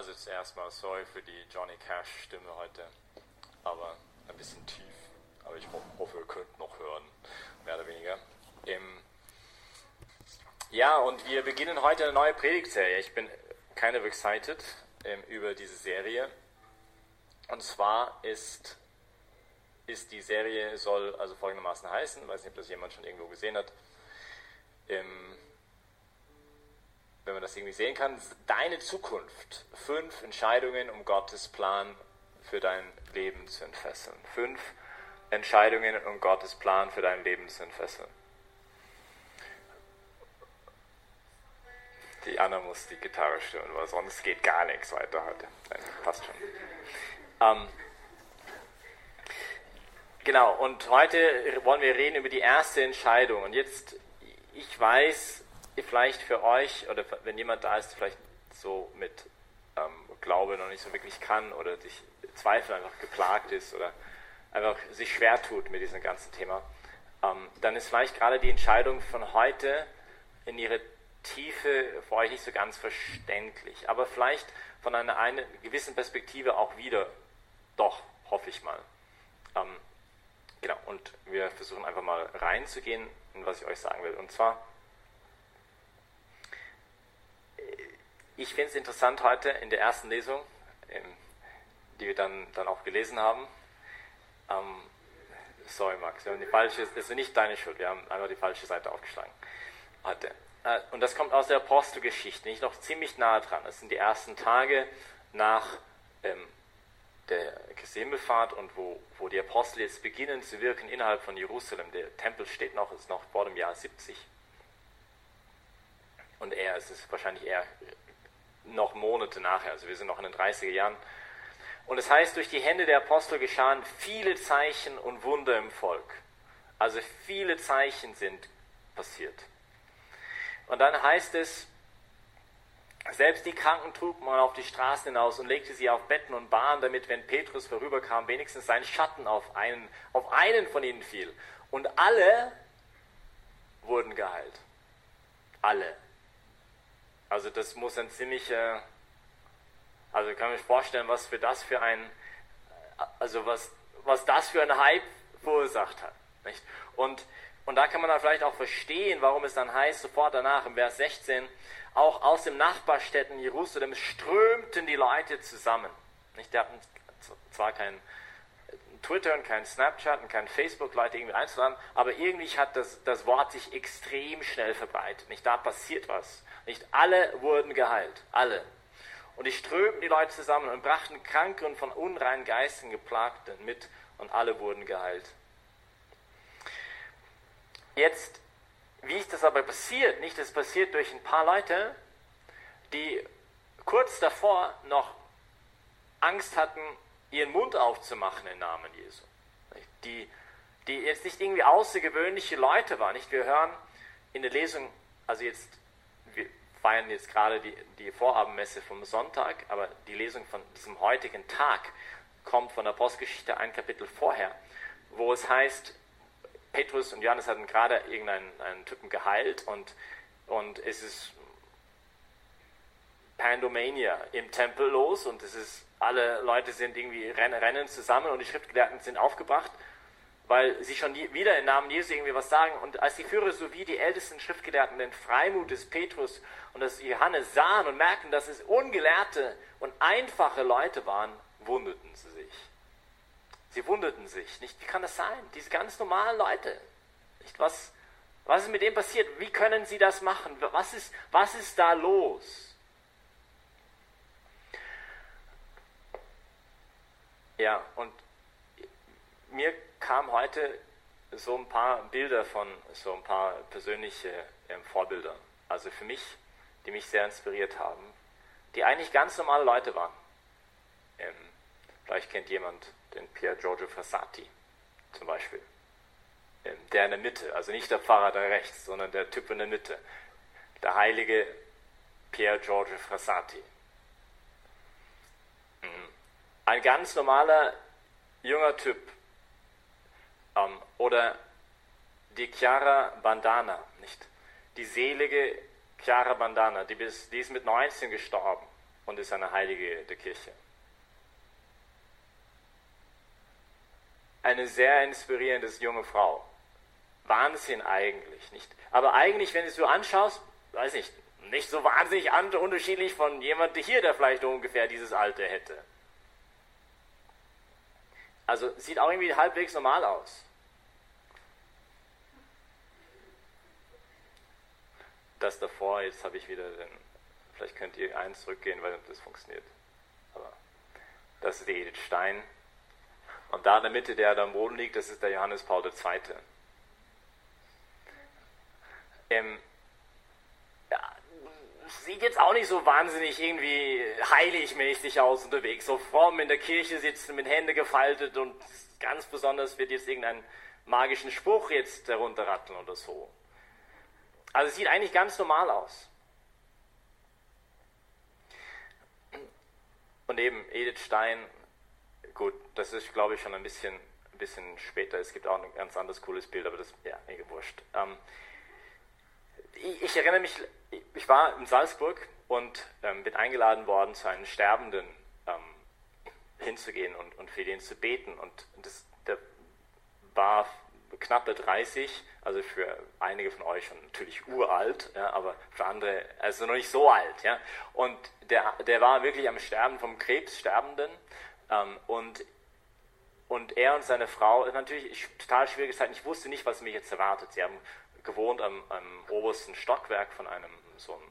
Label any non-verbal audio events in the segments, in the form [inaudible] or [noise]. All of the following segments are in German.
Also zuerst mal sorry für die Johnny Cash Stimme heute, aber ein bisschen tief. Aber ich ho hoffe, ihr könnt noch hören, mehr oder weniger. Ähm, ja, und wir beginnen heute eine neue Predigtserie. Ich bin kind of excited ähm, über diese Serie. Und zwar ist, ist die Serie, soll also folgendermaßen heißen, weiß nicht, ob das jemand schon irgendwo gesehen hat. Ähm, wenn man das irgendwie sehen kann, deine Zukunft. Fünf Entscheidungen, um Gottes Plan für dein Leben zu entfesseln. Fünf Entscheidungen, um Gottes Plan für dein Leben zu entfesseln. Die Anna muss die Gitarre stimmen, weil sonst geht gar nichts weiter heute. Nein, passt schon. Ähm, genau, und heute wollen wir reden über die erste Entscheidung. Und jetzt, ich weiß, vielleicht für euch, oder wenn jemand da ist, vielleicht so mit ähm, Glaube noch nicht so wirklich kann oder sich Zweifel einfach geplagt ist oder einfach sich schwer tut mit diesem ganzen Thema, ähm, dann ist vielleicht gerade die Entscheidung von heute in ihrer Tiefe für euch nicht so ganz verständlich, aber vielleicht von einer, einer gewissen Perspektive auch wieder doch, hoffe ich mal. Ähm, genau, und wir versuchen einfach mal reinzugehen in was ich euch sagen will. Und zwar, ich finde es interessant heute in der ersten Lesung, die wir dann, dann auch gelesen haben. Ähm, sorry, Max, wir haben die falsche, das ist nicht deine Schuld, wir haben einfach die falsche Seite aufgeschlagen heute. Äh, und das kommt aus der Apostelgeschichte, nicht noch ziemlich nahe dran. Das sind die ersten Tage nach ähm, der Himmelfahrt und wo, wo die Apostel jetzt beginnen zu wirken innerhalb von Jerusalem. Der Tempel steht noch, ist noch vor dem Jahr 70. Und er ist es wahrscheinlich eher noch Monate nachher, also wir sind noch in den 30er Jahren. Und es heißt, durch die Hände der Apostel geschahen viele Zeichen und Wunder im Volk. Also viele Zeichen sind passiert. Und dann heißt es, selbst die Kranken trug man auf die Straßen hinaus und legte sie auf Betten und Bahnen, damit, wenn Petrus vorüberkam, wenigstens sein Schatten auf einen, auf einen von ihnen fiel. Und alle wurden geheilt. Alle. Also das muss ein ziemlicher, also kann man sich vorstellen, was für das für ein, also was, was das für ein Hype verursacht hat. Nicht? Und und da kann man dann vielleicht auch verstehen, warum es dann heißt, sofort danach im Vers 16, auch aus den Nachbarstädten Jerusalems strömten die Leute zusammen. Nicht, die hatten zwar kein Twitter und kein Snapchat und kein Facebook, Leute irgendwie einzuladen, aber irgendwie hat das, das Wort sich extrem schnell verbreitet. Nicht, da passiert was. Nicht alle wurden geheilt. Alle. Und die strömten die Leute zusammen und brachten Kranke und von unreinen Geistern geplagten mit und alle wurden geheilt. Jetzt, wie ist das aber passiert? Nicht, das passiert durch ein paar Leute, die kurz davor noch Angst hatten, ihren Mund aufzumachen im Namen Jesu. Die, die jetzt nicht irgendwie außergewöhnliche Leute waren. Nicht? Wir hören in der Lesung, also jetzt, wir feiern jetzt gerade die, die Vorabendmesse vom Sonntag, aber die Lesung von diesem heutigen Tag kommt von der Postgeschichte ein Kapitel vorher, wo es heißt, Petrus und Johannes hatten gerade irgendeinen Typen geheilt und, und es ist Pandomania im Tempel los und es ist, alle Leute sind irgendwie rennen, zusammen und die Schriftgelehrten sind aufgebracht, weil sie schon wieder im Namen Jesu irgendwie was sagen. Und als die Führer sowie die ältesten Schriftgelehrten den Freimut des Petrus und des Johannes sahen und merkten, dass es ungelehrte und einfache Leute waren, wunderten sie sich. Sie wunderten sich, nicht? Wie kann das sein? Diese ganz normalen Leute, nicht? Was, was ist mit dem passiert? Wie können sie das machen? Was ist, was ist da los? Ja, und mir kamen heute so ein paar Bilder von so ein paar persönliche ähm, Vorbilder. Also für mich, die mich sehr inspiriert haben, die eigentlich ganz normale Leute waren. Ähm, vielleicht kennt jemand den Pier Giorgio Frassati zum Beispiel. Ähm, der in der Mitte, also nicht der Pfarrer da rechts, sondern der Typ in der Mitte. Der heilige Pier Giorgio Frassati. Ein ganz normaler junger Typ. Ähm, oder die Chiara Bandana, nicht? Die selige Chiara Bandana, die, bis, die ist mit 19 gestorben und ist eine Heilige der Kirche. Eine sehr inspirierende junge Frau. Wahnsinn eigentlich, nicht? Aber eigentlich, wenn du es so anschaust, weiß ich, nicht so wahnsinnig unterschiedlich von jemandem hier, der vielleicht ungefähr dieses Alter hätte. Also sieht auch irgendwie halbwegs normal aus. Das davor, jetzt habe ich wieder den, vielleicht könnt ihr eins zurückgehen, weil das funktioniert. Aber das ist der Edith Stein. Und da in der Mitte, der da am Boden liegt, das ist der Johannes Paul II. Ähm, sieht jetzt auch nicht so wahnsinnig irgendwie heiligmäßig aus unterwegs. So fromm in der Kirche sitzen, mit Hände gefaltet und ganz besonders wird jetzt irgendein magischen Spruch jetzt herunterratteln oder so. Also es sieht eigentlich ganz normal aus. Und eben Edith Stein, gut, das ist glaube ich schon ein bisschen, ein bisschen später. Es gibt auch ein ganz anderes cooles Bild, aber das, ja, mir gewurscht. Ähm, ich, ich, erinnere mich, ich war in Salzburg und ähm, bin eingeladen worden, zu einem Sterbenden ähm, hinzugehen und, und für den zu beten. Und das, der war knappe 30, also für einige von euch schon natürlich uralt, ja, aber für andere also noch nicht so alt. Ja. Und der, der war wirklich am Sterben vom Krebs, Sterbenden. Ähm, und, und er und seine Frau, natürlich total schwierige Zeit, ich wusste nicht, was mich jetzt erwartet. Sie haben gewohnt am, am obersten Stockwerk von einem so einem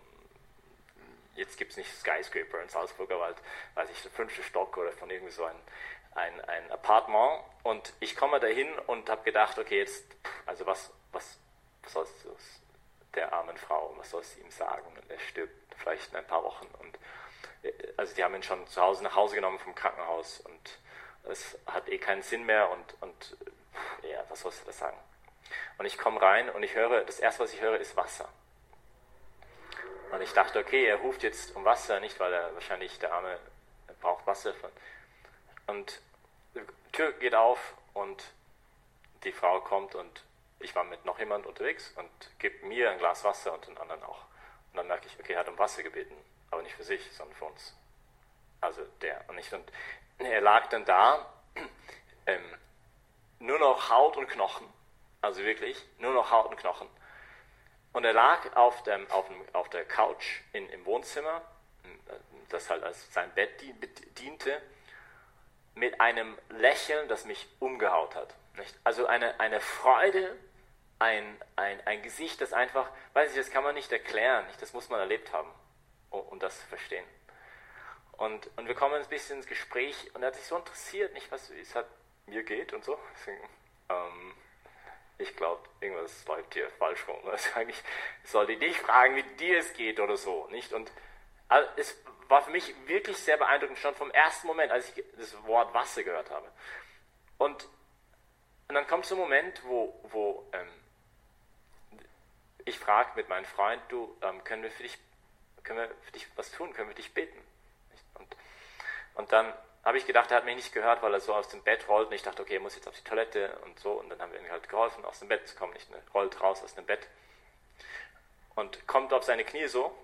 jetzt gibt es nicht Skyscraper in Salzburg, aber halt, weiß ich, der fünfte Stock oder von irgendwie so ein, ein, ein Appartement. Und ich komme dahin und habe gedacht, okay, jetzt, also was, was, was soll es der armen Frau, was soll es ihm sagen? Er stirbt vielleicht in ein paar Wochen. Und äh, also die haben ihn schon zu Hause nach Hause genommen vom Krankenhaus und es hat eh keinen Sinn mehr und, und ja, was soll ich das sagen? Und ich komme rein und ich höre, das erste, was ich höre, ist Wasser. Und ich dachte, okay, er ruft jetzt um Wasser, nicht weil er wahrscheinlich der Arme braucht Wasser. Und die Tür geht auf und die Frau kommt und ich war mit noch jemand unterwegs und gibt mir ein Glas Wasser und den anderen auch. Und dann merke ich, okay, er hat um Wasser gebeten, aber nicht für sich, sondern für uns. Also der und ich. Und er lag dann da, [clears throat] ähm, nur noch Haut und Knochen, also wirklich, nur noch Haut und Knochen. Und er lag auf, dem, auf, dem, auf der Couch in, im Wohnzimmer, das halt als sein Bett diente, mit einem Lächeln, das mich umgehaut hat. Nicht? Also eine, eine Freude, ein, ein, ein Gesicht, das einfach, weiß ich, das kann man nicht erklären, nicht? das muss man erlebt haben, um, um das zu verstehen. Und, und wir kommen ein bisschen ins Gespräch und er hat sich so interessiert, nicht was es hat mir geht und so. [laughs] Deswegen, ähm, ich glaube, irgendwas läuft hier falsch rum. Also eigentlich sollte ich dich fragen, wie dir es geht oder so, nicht? Und also es war für mich wirklich sehr beeindruckend, schon vom ersten Moment, als ich das Wort Wasser gehört habe. Und, und dann kommt so ein Moment, wo, wo ähm, ich frage mit meinem Freund, du, ähm, können, wir für dich, können wir für dich was tun, können wir dich beten? Und, und dann habe ich gedacht, er hat mich nicht gehört, weil er so aus dem Bett rollt. Und ich dachte, okay, er muss jetzt auf die Toilette und so. Und dann haben wir ihm halt geholfen, aus dem Bett zu kommen, nicht, ne? rollt raus aus dem Bett. Und kommt auf seine Knie so.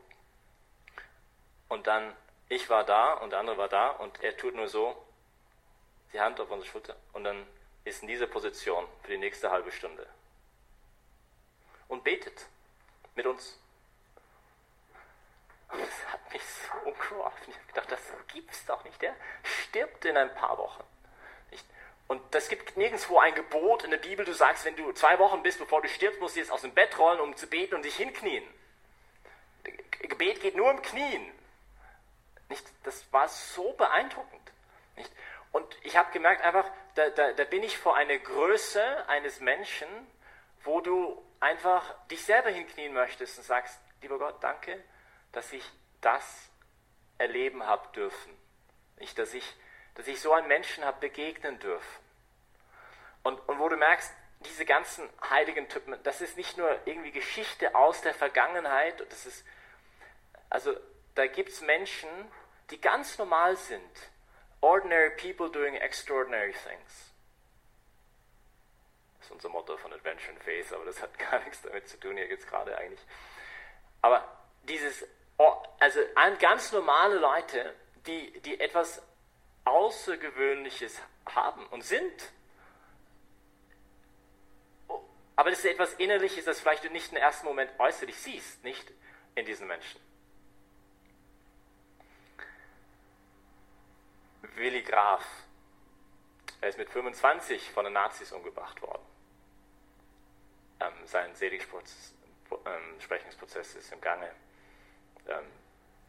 Und dann, ich war da und der andere war da. Und er tut nur so, die Hand auf unsere Schulter. Und dann ist in dieser Position für die nächste halbe Stunde. Und betet mit uns. Und [laughs] das hat mich so umgeworfen. Ich habe gedacht, das gibt's doch nicht. Der stirbt in ein paar Wochen. Und das gibt nirgendwo ein Gebot in der Bibel, du sagst, wenn du zwei Wochen bist, bevor du stirbst, musst du jetzt aus dem Bett rollen, um zu beten und dich hinknien. Gebet geht nur im Knien. Nicht? Das war so beeindruckend. Nicht? Und ich habe gemerkt, einfach, da, da, da bin ich vor einer Größe eines Menschen, wo du einfach dich selber hinknien möchtest und sagst, lieber Gott, danke, dass ich das erleben habe dürfen. Nicht, dass ich, dass ich so einen Menschen habe begegnen dürfen. Und, und wo du merkst, diese ganzen heiligen Typen, das ist nicht nur irgendwie Geschichte aus der Vergangenheit, das ist, also da gibt es Menschen, die ganz normal sind. Ordinary people doing extraordinary things. Das ist unser Motto von Adventure and Faith, aber das hat [laughs] gar nichts damit zu tun hier jetzt gerade eigentlich. Aber dieses also ganz normale Leute, die, die etwas Außergewöhnliches haben und sind. Aber das ist etwas Innerliches, das vielleicht du nicht im ersten Moment äußerlich siehst, nicht in diesen Menschen. Willi Graf, er ist mit 25 von den Nazis umgebracht worden. Ähm, sein Seligsprechungsprozess ähm, ist im Gange. Ähm,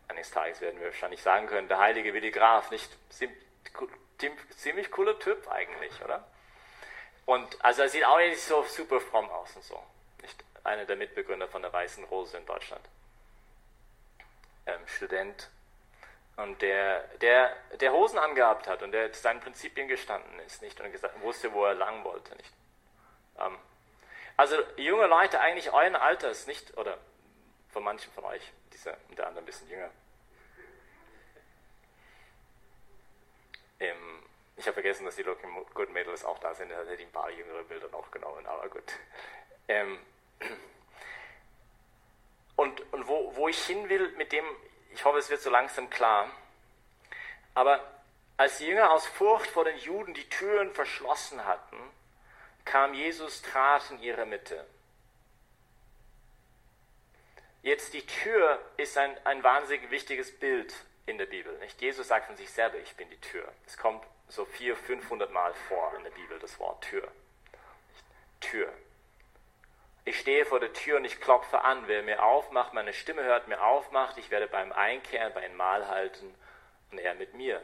eines Tages werden wir wahrscheinlich sagen können, der heilige Willi Graf, nicht ziemlich cooler Typ eigentlich, oder? Und also er sieht auch nicht so super fromm aus und so. Nicht einer der Mitbegründer von der Weißen Rose in Deutschland. Ähm, Student. Und der, der, der Hosen angehabt hat und der seinen Prinzipien gestanden ist, nicht? Und gesagt, wusste, wo er lang wollte, nicht? Ähm, also junge Leute eigentlich euren Alters, nicht? Oder von manchen von euch, dieser und der andere ein bisschen jünger. Ähm, ich habe vergessen, dass die Looking Good Mädels auch da sind. Da hätte ich ein paar jüngere Bilder noch genommen, aber gut. Ähm, und und wo, wo ich hin will mit dem, ich hoffe, es wird so langsam klar. Aber als die Jünger aus Furcht vor den Juden die Türen verschlossen hatten, kam Jesus, trat in ihre Mitte. Jetzt die Tür ist ein, ein wahnsinnig wichtiges Bild in der Bibel. Nicht? Jesus sagt von sich selber, ich bin die Tür. Es kommt so 400, 500 Mal vor in der Bibel, das Wort Tür. Tür. Ich stehe vor der Tür und ich klopfe an. Wer mir aufmacht, meine Stimme hört, mir aufmacht, ich werde beim Einkehren, bei ihm Mahl halten und er mit mir.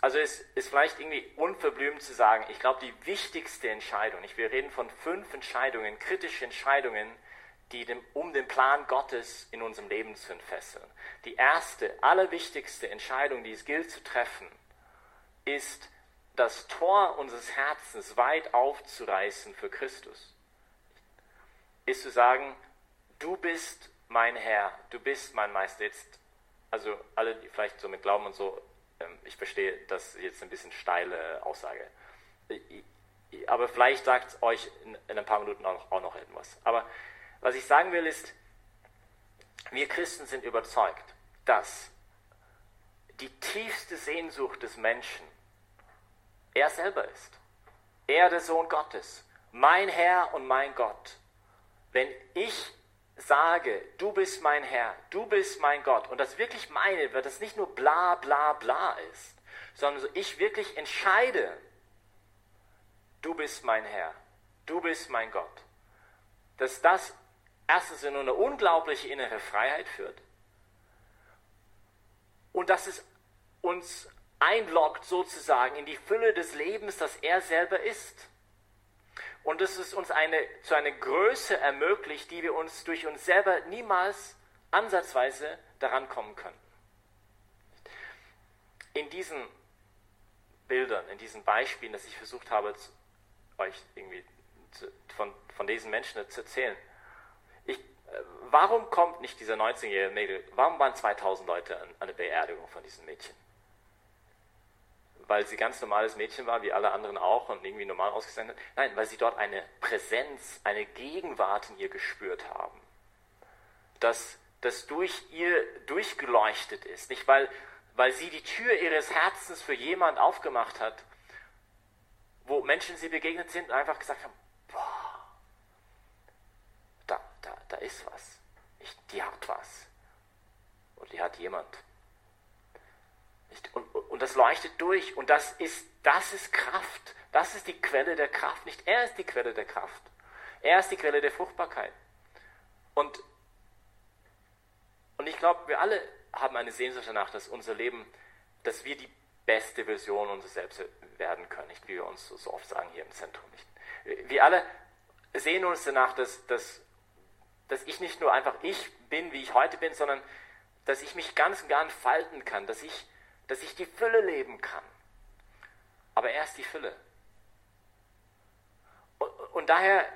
Also es ist vielleicht irgendwie unverblümt zu sagen, ich glaube, die wichtigste Entscheidung, nicht, wir reden von fünf Entscheidungen, kritische Entscheidungen, die dem, um den Plan Gottes in unserem Leben zu entfesseln. Die erste, allerwichtigste Entscheidung, die es gilt zu treffen, ist, das Tor unseres Herzens weit aufzureißen für Christus. Ist zu sagen, du bist mein Herr, du bist mein Meister. Jetzt, also alle, die vielleicht so mit Glauben und so, ich verstehe, das ist jetzt ein bisschen steile Aussage. Aber vielleicht sagt euch in, ein paar Minuten auch noch etwas. Aber was ich sagen will ist, wir Christen sind überzeugt, dass die tiefste Sehnsucht des Menschen er selber ist. Er der Sohn Gottes, mein Herr und mein Gott. Wenn ich sage, du bist mein Herr, du bist mein Gott und das wirklich meine, weil das nicht nur bla bla bla ist, sondern so ich wirklich entscheide, du bist mein Herr, du bist mein Gott, dass das erstens in eine unglaubliche innere Freiheit führt und dass es uns einloggt sozusagen in die Fülle des Lebens, das er selber ist. Und es uns eine, zu einer Größe ermöglicht, die wir uns durch uns selber niemals ansatzweise daran kommen könnten. In diesen Bildern, in diesen Beispielen, dass ich versucht habe, euch irgendwie zu, von, von diesen Menschen zu erzählen, warum kommt nicht dieser 19-jährige Mädel, warum waren 2000 Leute an, an der Beerdigung von diesem Mädchen? Weil sie ganz normales Mädchen war, wie alle anderen auch und irgendwie normal ausgesehen hat? Nein, weil sie dort eine Präsenz, eine Gegenwart in ihr gespürt haben. Dass das durch ihr durchgeleuchtet ist. Nicht, weil, weil sie die Tür ihres Herzens für jemand aufgemacht hat, wo Menschen sie begegnet sind und einfach gesagt haben, boah, da, da, da ist was. Ich, die hat was. Und die hat jemand. Und, und das leuchtet durch. Und das ist, das ist Kraft. Das ist die Quelle der Kraft. Nicht er ist die Quelle der Kraft. Er ist die Quelle der Fruchtbarkeit. Und, und ich glaube, wir alle haben eine Sehnsucht danach, dass unser Leben, dass wir die beste Version unseres Selbst werden können. Nicht wie wir uns so oft sagen hier im Zentrum. Nicht. Wir alle sehen uns danach, dass, dass dass ich nicht nur einfach ich bin, wie ich heute bin, sondern dass ich mich ganz und gar entfalten kann, dass ich, dass ich die Fülle leben kann. Aber erst die Fülle. Und, und daher,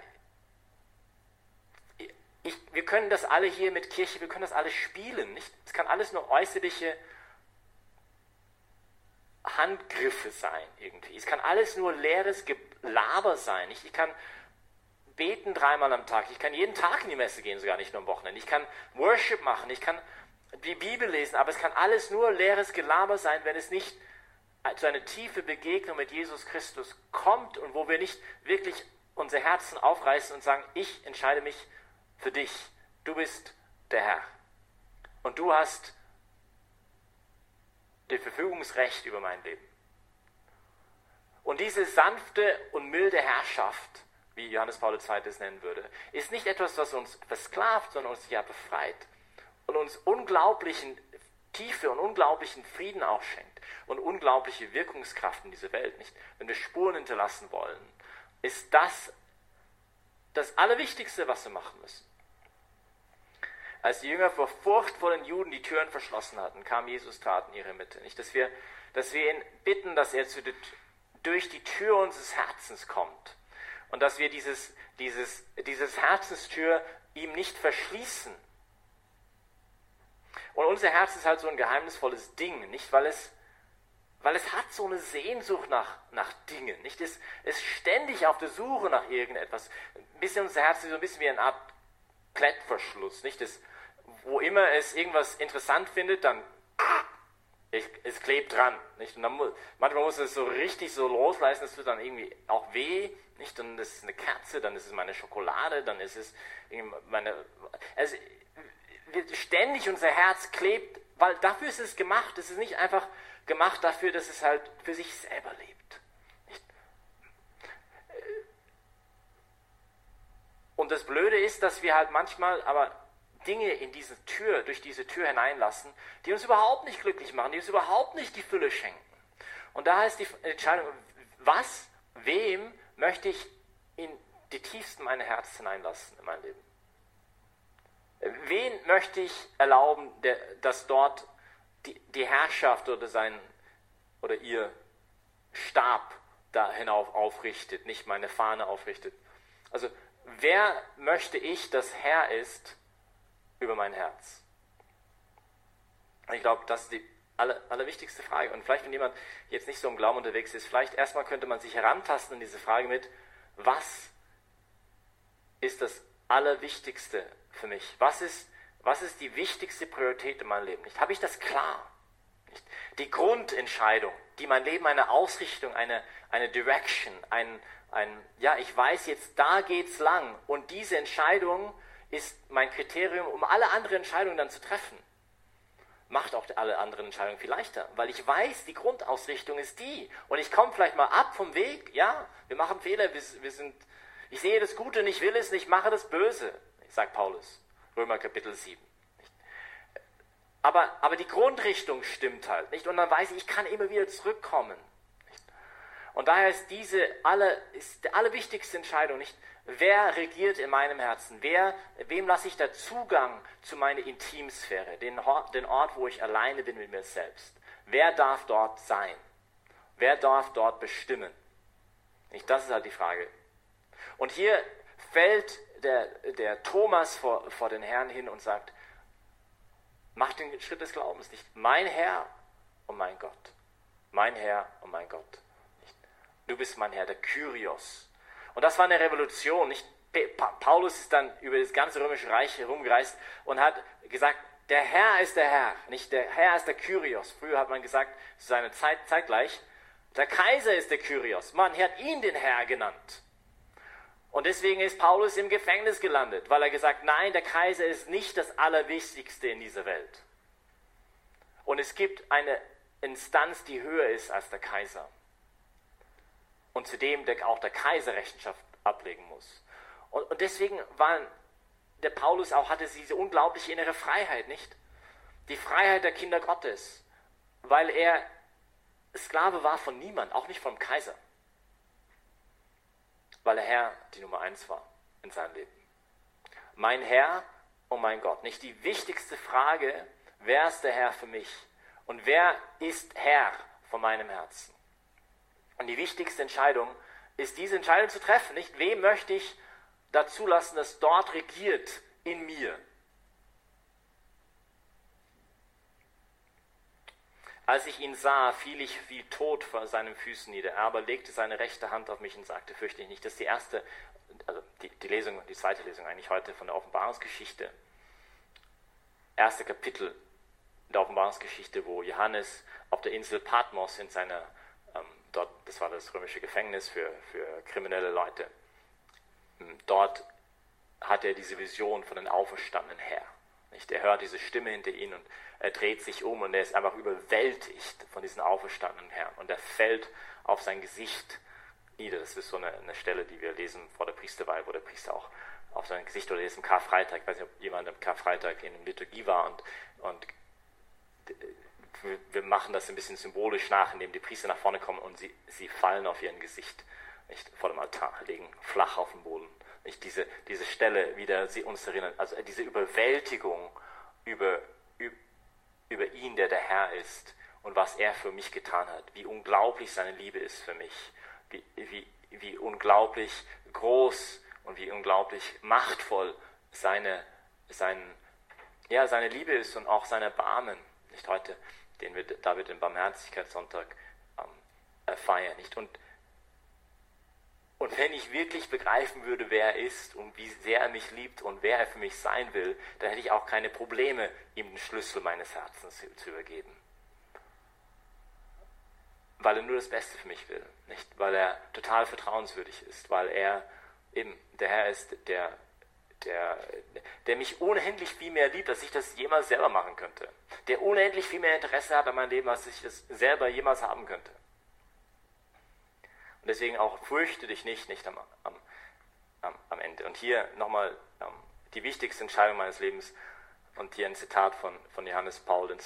ich, wir können das alle hier mit Kirche, wir können das alles spielen. Nicht? Es kann alles nur äußerliche Handgriffe sein irgendwie. Es kann alles nur leeres Gelaber sein. Nicht? Ich kann beten dreimal am Tag. Ich kann jeden Tag in die Messe gehen, sogar nicht nur am Wochenende. Ich kann Worship machen. Ich kann die Bibel lesen. Aber es kann alles nur leeres Gelaber sein, wenn es nicht zu einer tiefe Begegnung mit Jesus Christus kommt und wo wir nicht wirklich unsere Herzen aufreißen und sagen, ich entscheide mich für dich. Du bist der Herr. Und du hast das Verfügungsrecht über mein Leben. Und diese sanfte und milde Herrschaft, wie Johannes Paul II. es nennen würde, ist nicht etwas, was uns versklavt, sondern uns ja befreit und uns unglaublichen Tiefe und unglaublichen Frieden auch schenkt und unglaubliche Wirkungskraft in dieser Welt, nicht? Wenn wir Spuren hinterlassen wollen, ist das das Allerwichtigste, was wir machen müssen. Als die Jünger vor Furcht vor den Juden die Türen verschlossen hatten, kam Jesus tat in ihre Mitte. Nicht, dass wir, dass wir ihn bitten, dass er zu, durch die Tür unseres Herzens kommt und dass wir dieses, dieses, dieses Herzenstür ihm nicht verschließen. Und unser Herz ist halt so ein geheimnisvolles Ding, nicht weil es, weil es hat so eine Sehnsucht nach, nach Dingen, nicht? Es ist ständig auf der Suche nach irgendetwas. Ein bisschen unser Herz ist so ein bisschen wie eine Art Klettverschluss, nicht? Es, wo immer es irgendwas interessant findet, dann ich, es klebt dran. Nicht? Und dann muss, manchmal muss es so richtig so losleisten, es tut dann irgendwie auch weh. Nicht? Dann ist es eine Kerze, dann ist es meine Schokolade, dann ist es meine. Also, ständig unser Herz klebt, weil dafür ist es gemacht. Es ist nicht einfach gemacht dafür, dass es halt für sich selber lebt. Und das Blöde ist, dass wir halt manchmal aber Dinge in diese Tür, durch diese Tür hineinlassen, die uns überhaupt nicht glücklich machen, die uns überhaupt nicht die Fülle schenken. Und da ist die Entscheidung, was, wem möchte ich in die tiefsten meiner Herzen hineinlassen in mein Leben? Wen möchte ich erlauben, der, dass dort die, die Herrschaft oder sein oder ihr Stab da hinauf aufrichtet, nicht meine Fahne aufrichtet? Also, wer möchte ich, dass Herr ist über mein Herz? Ich glaube, das ist die aller, allerwichtigste Frage. Und vielleicht, wenn jemand jetzt nicht so im Glauben unterwegs ist, vielleicht erstmal könnte man sich herantasten in diese Frage mit, was ist das Allerwichtigste für mich? Was ist, was ist die wichtigste Priorität in meinem Leben? Nicht? Habe ich das klar? Nicht? Die Grundentscheidung, die mein Leben eine Ausrichtung, eine, eine Direction, ein, ein, ja, ich weiß jetzt, da geht's lang. Und diese Entscheidung ist mein Kriterium, um alle anderen Entscheidungen dann zu treffen. Macht auch alle anderen Entscheidungen viel leichter, weil ich weiß, die Grundausrichtung ist die. Und ich komme vielleicht mal ab vom Weg. Ja, wir machen Fehler, wir, wir sind, ich sehe das Gute nicht, will es nicht, mache das Böse, sagt Paulus. Römer Kapitel 7. Aber, aber die Grundrichtung stimmt halt, nicht? Und dann weiß ich, ich kann immer wieder zurückkommen. Und daher ist diese alle, ist die allerwichtigste Entscheidung nicht, Wer regiert in meinem Herzen? Wer, wem lasse ich da Zugang zu meiner Intimsphäre, den, den Ort, wo ich alleine bin mit mir selbst? Wer darf dort sein? Wer darf dort bestimmen? Nicht, das ist halt die Frage. Und hier fällt der, der Thomas vor, vor den Herrn hin und sagt, mach den Schritt des Glaubens nicht. Mein Herr und mein Gott. Mein Herr und mein Gott. Du bist mein Herr, der Kyrios, und das war eine Revolution. Nicht? Paulus ist dann über das ganze römische Reich herumgereist und hat gesagt, der Herr ist der Herr, nicht der Herr ist der Kyrios. Früher hat man gesagt, zu seiner Zeit zeitgleich, der Kaiser ist der Kyrios. Man hat ihn den Herr genannt. Und deswegen ist Paulus im Gefängnis gelandet, weil er gesagt, nein, der Kaiser ist nicht das Allerwichtigste in dieser Welt. Und es gibt eine Instanz, die höher ist als der Kaiser und zu dem der, auch der Kaiser Rechenschaft ablegen muss. Und, und deswegen war der Paulus auch, hatte diese unglaubliche innere Freiheit, nicht? Die Freiheit der Kinder Gottes, weil er Sklave war von niemand, auch nicht vom Kaiser. Weil der Herr die Nummer eins war in seinem Leben. Mein Herr und mein Gott. Nicht die wichtigste Frage, wer ist der Herr für mich? Und wer ist Herr von meinem Herzen? Und die wichtigste Entscheidung ist, diese Entscheidung zu treffen. Nicht, wem möchte ich dazu lassen, dass dort regiert in mir? Als ich ihn sah, fiel ich wie tot vor seinen Füßen nieder. Er aber legte seine rechte Hand auf mich und sagte, fürchte ich nicht. Das ist die erste, also die, die Lesung, die zweite Lesung eigentlich heute von der Offenbarungsgeschichte. Erste Kapitel der Offenbarungsgeschichte, wo Johannes auf der Insel Patmos in seiner, ähm, dort, das war das römische Gefängnis für, für kriminelle Leute, ähm, dort hat er diese Vision von den auferstandenen Herr. Nicht? Er hört diese Stimme hinter ihm und er dreht sich um und er ist einfach überwältigt von diesen auferstandenen Herrn. Und er fällt auf sein Gesicht nieder. Das ist so eine, eine Stelle, die wir lesen vor der Priesterweihe, wo der Priester auch auf sein Gesicht oder lesen Karfreitag. Ich weiß nicht, ob jemand am Karfreitag in der Liturgie war und, und wir machen das ein bisschen symbolisch nach, indem die Priester nach vorne kommen und sie, sie fallen auf ihren Gesicht nicht, vor dem Altar, liegen flach auf dem Boden. Nicht diese, diese Stelle wieder sie uns erinnern, also diese Überwältigung über, über ihn, der der Herr ist und was er für mich getan hat, wie unglaublich seine Liebe ist für mich, wie, wie, wie unglaublich groß und wie unglaublich machtvoll seine, sein, ja, seine Liebe ist und auch sein Erbarmen, nicht heute, den wir David den Barmherzigkeitssonntag ähm, feiern, nicht? Und und wenn ich wirklich begreifen würde, wer er ist und wie sehr er mich liebt und wer er für mich sein will, dann hätte ich auch keine Probleme, ihm den Schlüssel meines Herzens zu übergeben. Weil er nur das Beste für mich will, nicht? Weil er total vertrauenswürdig ist, weil er eben der Herr ist, der, der, der mich unendlich viel mehr liebt, als ich das jemals selber machen könnte. Der unendlich viel mehr Interesse hat an meinem Leben, als ich es selber jemals haben könnte. Und deswegen auch fürchte dich nicht, nicht am, am, am Ende. Und hier nochmal ähm, die wichtigste Entscheidung meines Lebens. Und hier ein Zitat von, von Johannes Paul II.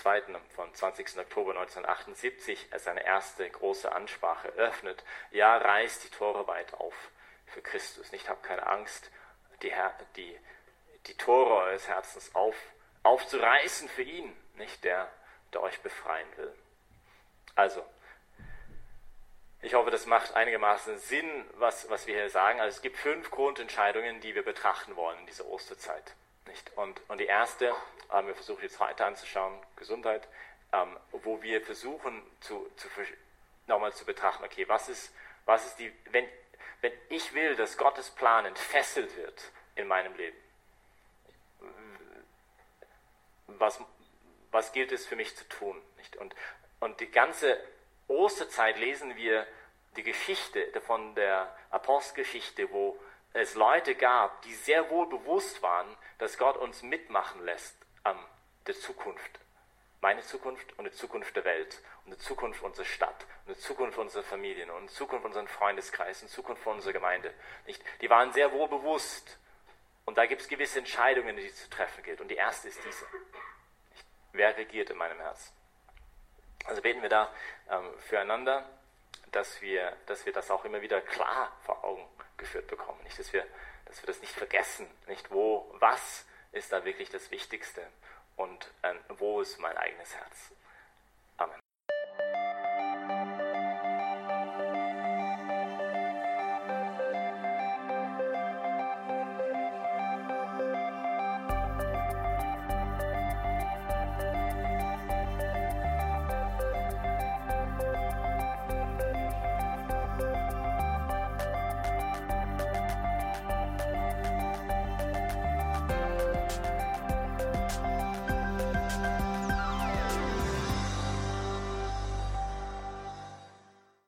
vom 20. Oktober 1978, er seine erste große Ansprache öffnet. Ja, reißt die Tore weit auf für Christus. Nicht hab keine Angst, die, die, die Tore eures Herzens auf, aufzureißen für ihn, nicht der, der euch befreien will. Also, ich hoffe, das macht einigermaßen Sinn, was, was wir hier sagen. Also es gibt fünf Grundentscheidungen, die wir betrachten wollen in dieser Osterzeit. Nicht? Und, und die erste, ähm, wir versuchen jetzt weiter anzuschauen, Gesundheit, ähm, wo wir versuchen zu, zu, nochmal zu betrachten, okay, was ist, was ist die, wenn, wenn ich will, dass Gottes Plan entfesselt wird in meinem Leben, was, was gilt es für mich zu tun? Nicht? Und, und die ganze Osterzeit lesen wir die Geschichte von der Apostelgeschichte, wo es Leute gab, die sehr wohl bewusst waren, dass Gott uns mitmachen lässt an der Zukunft. Meine Zukunft und die Zukunft der Welt und die Zukunft unserer Stadt und die Zukunft unserer Familien und die Zukunft unseres Freundeskreises und die Zukunft unserer Gemeinde. Nicht? Die waren sehr wohl bewusst. Und da gibt es gewisse Entscheidungen, die zu treffen gilt. Und die erste ist diese. Wer regiert in meinem Herzen? Also beten wir da ähm, füreinander, dass wir, dass wir das auch immer wieder klar vor Augen geführt bekommen. Nicht, dass wir, dass wir das nicht vergessen, nicht wo, was ist da wirklich das Wichtigste und äh, wo ist mein eigenes Herz.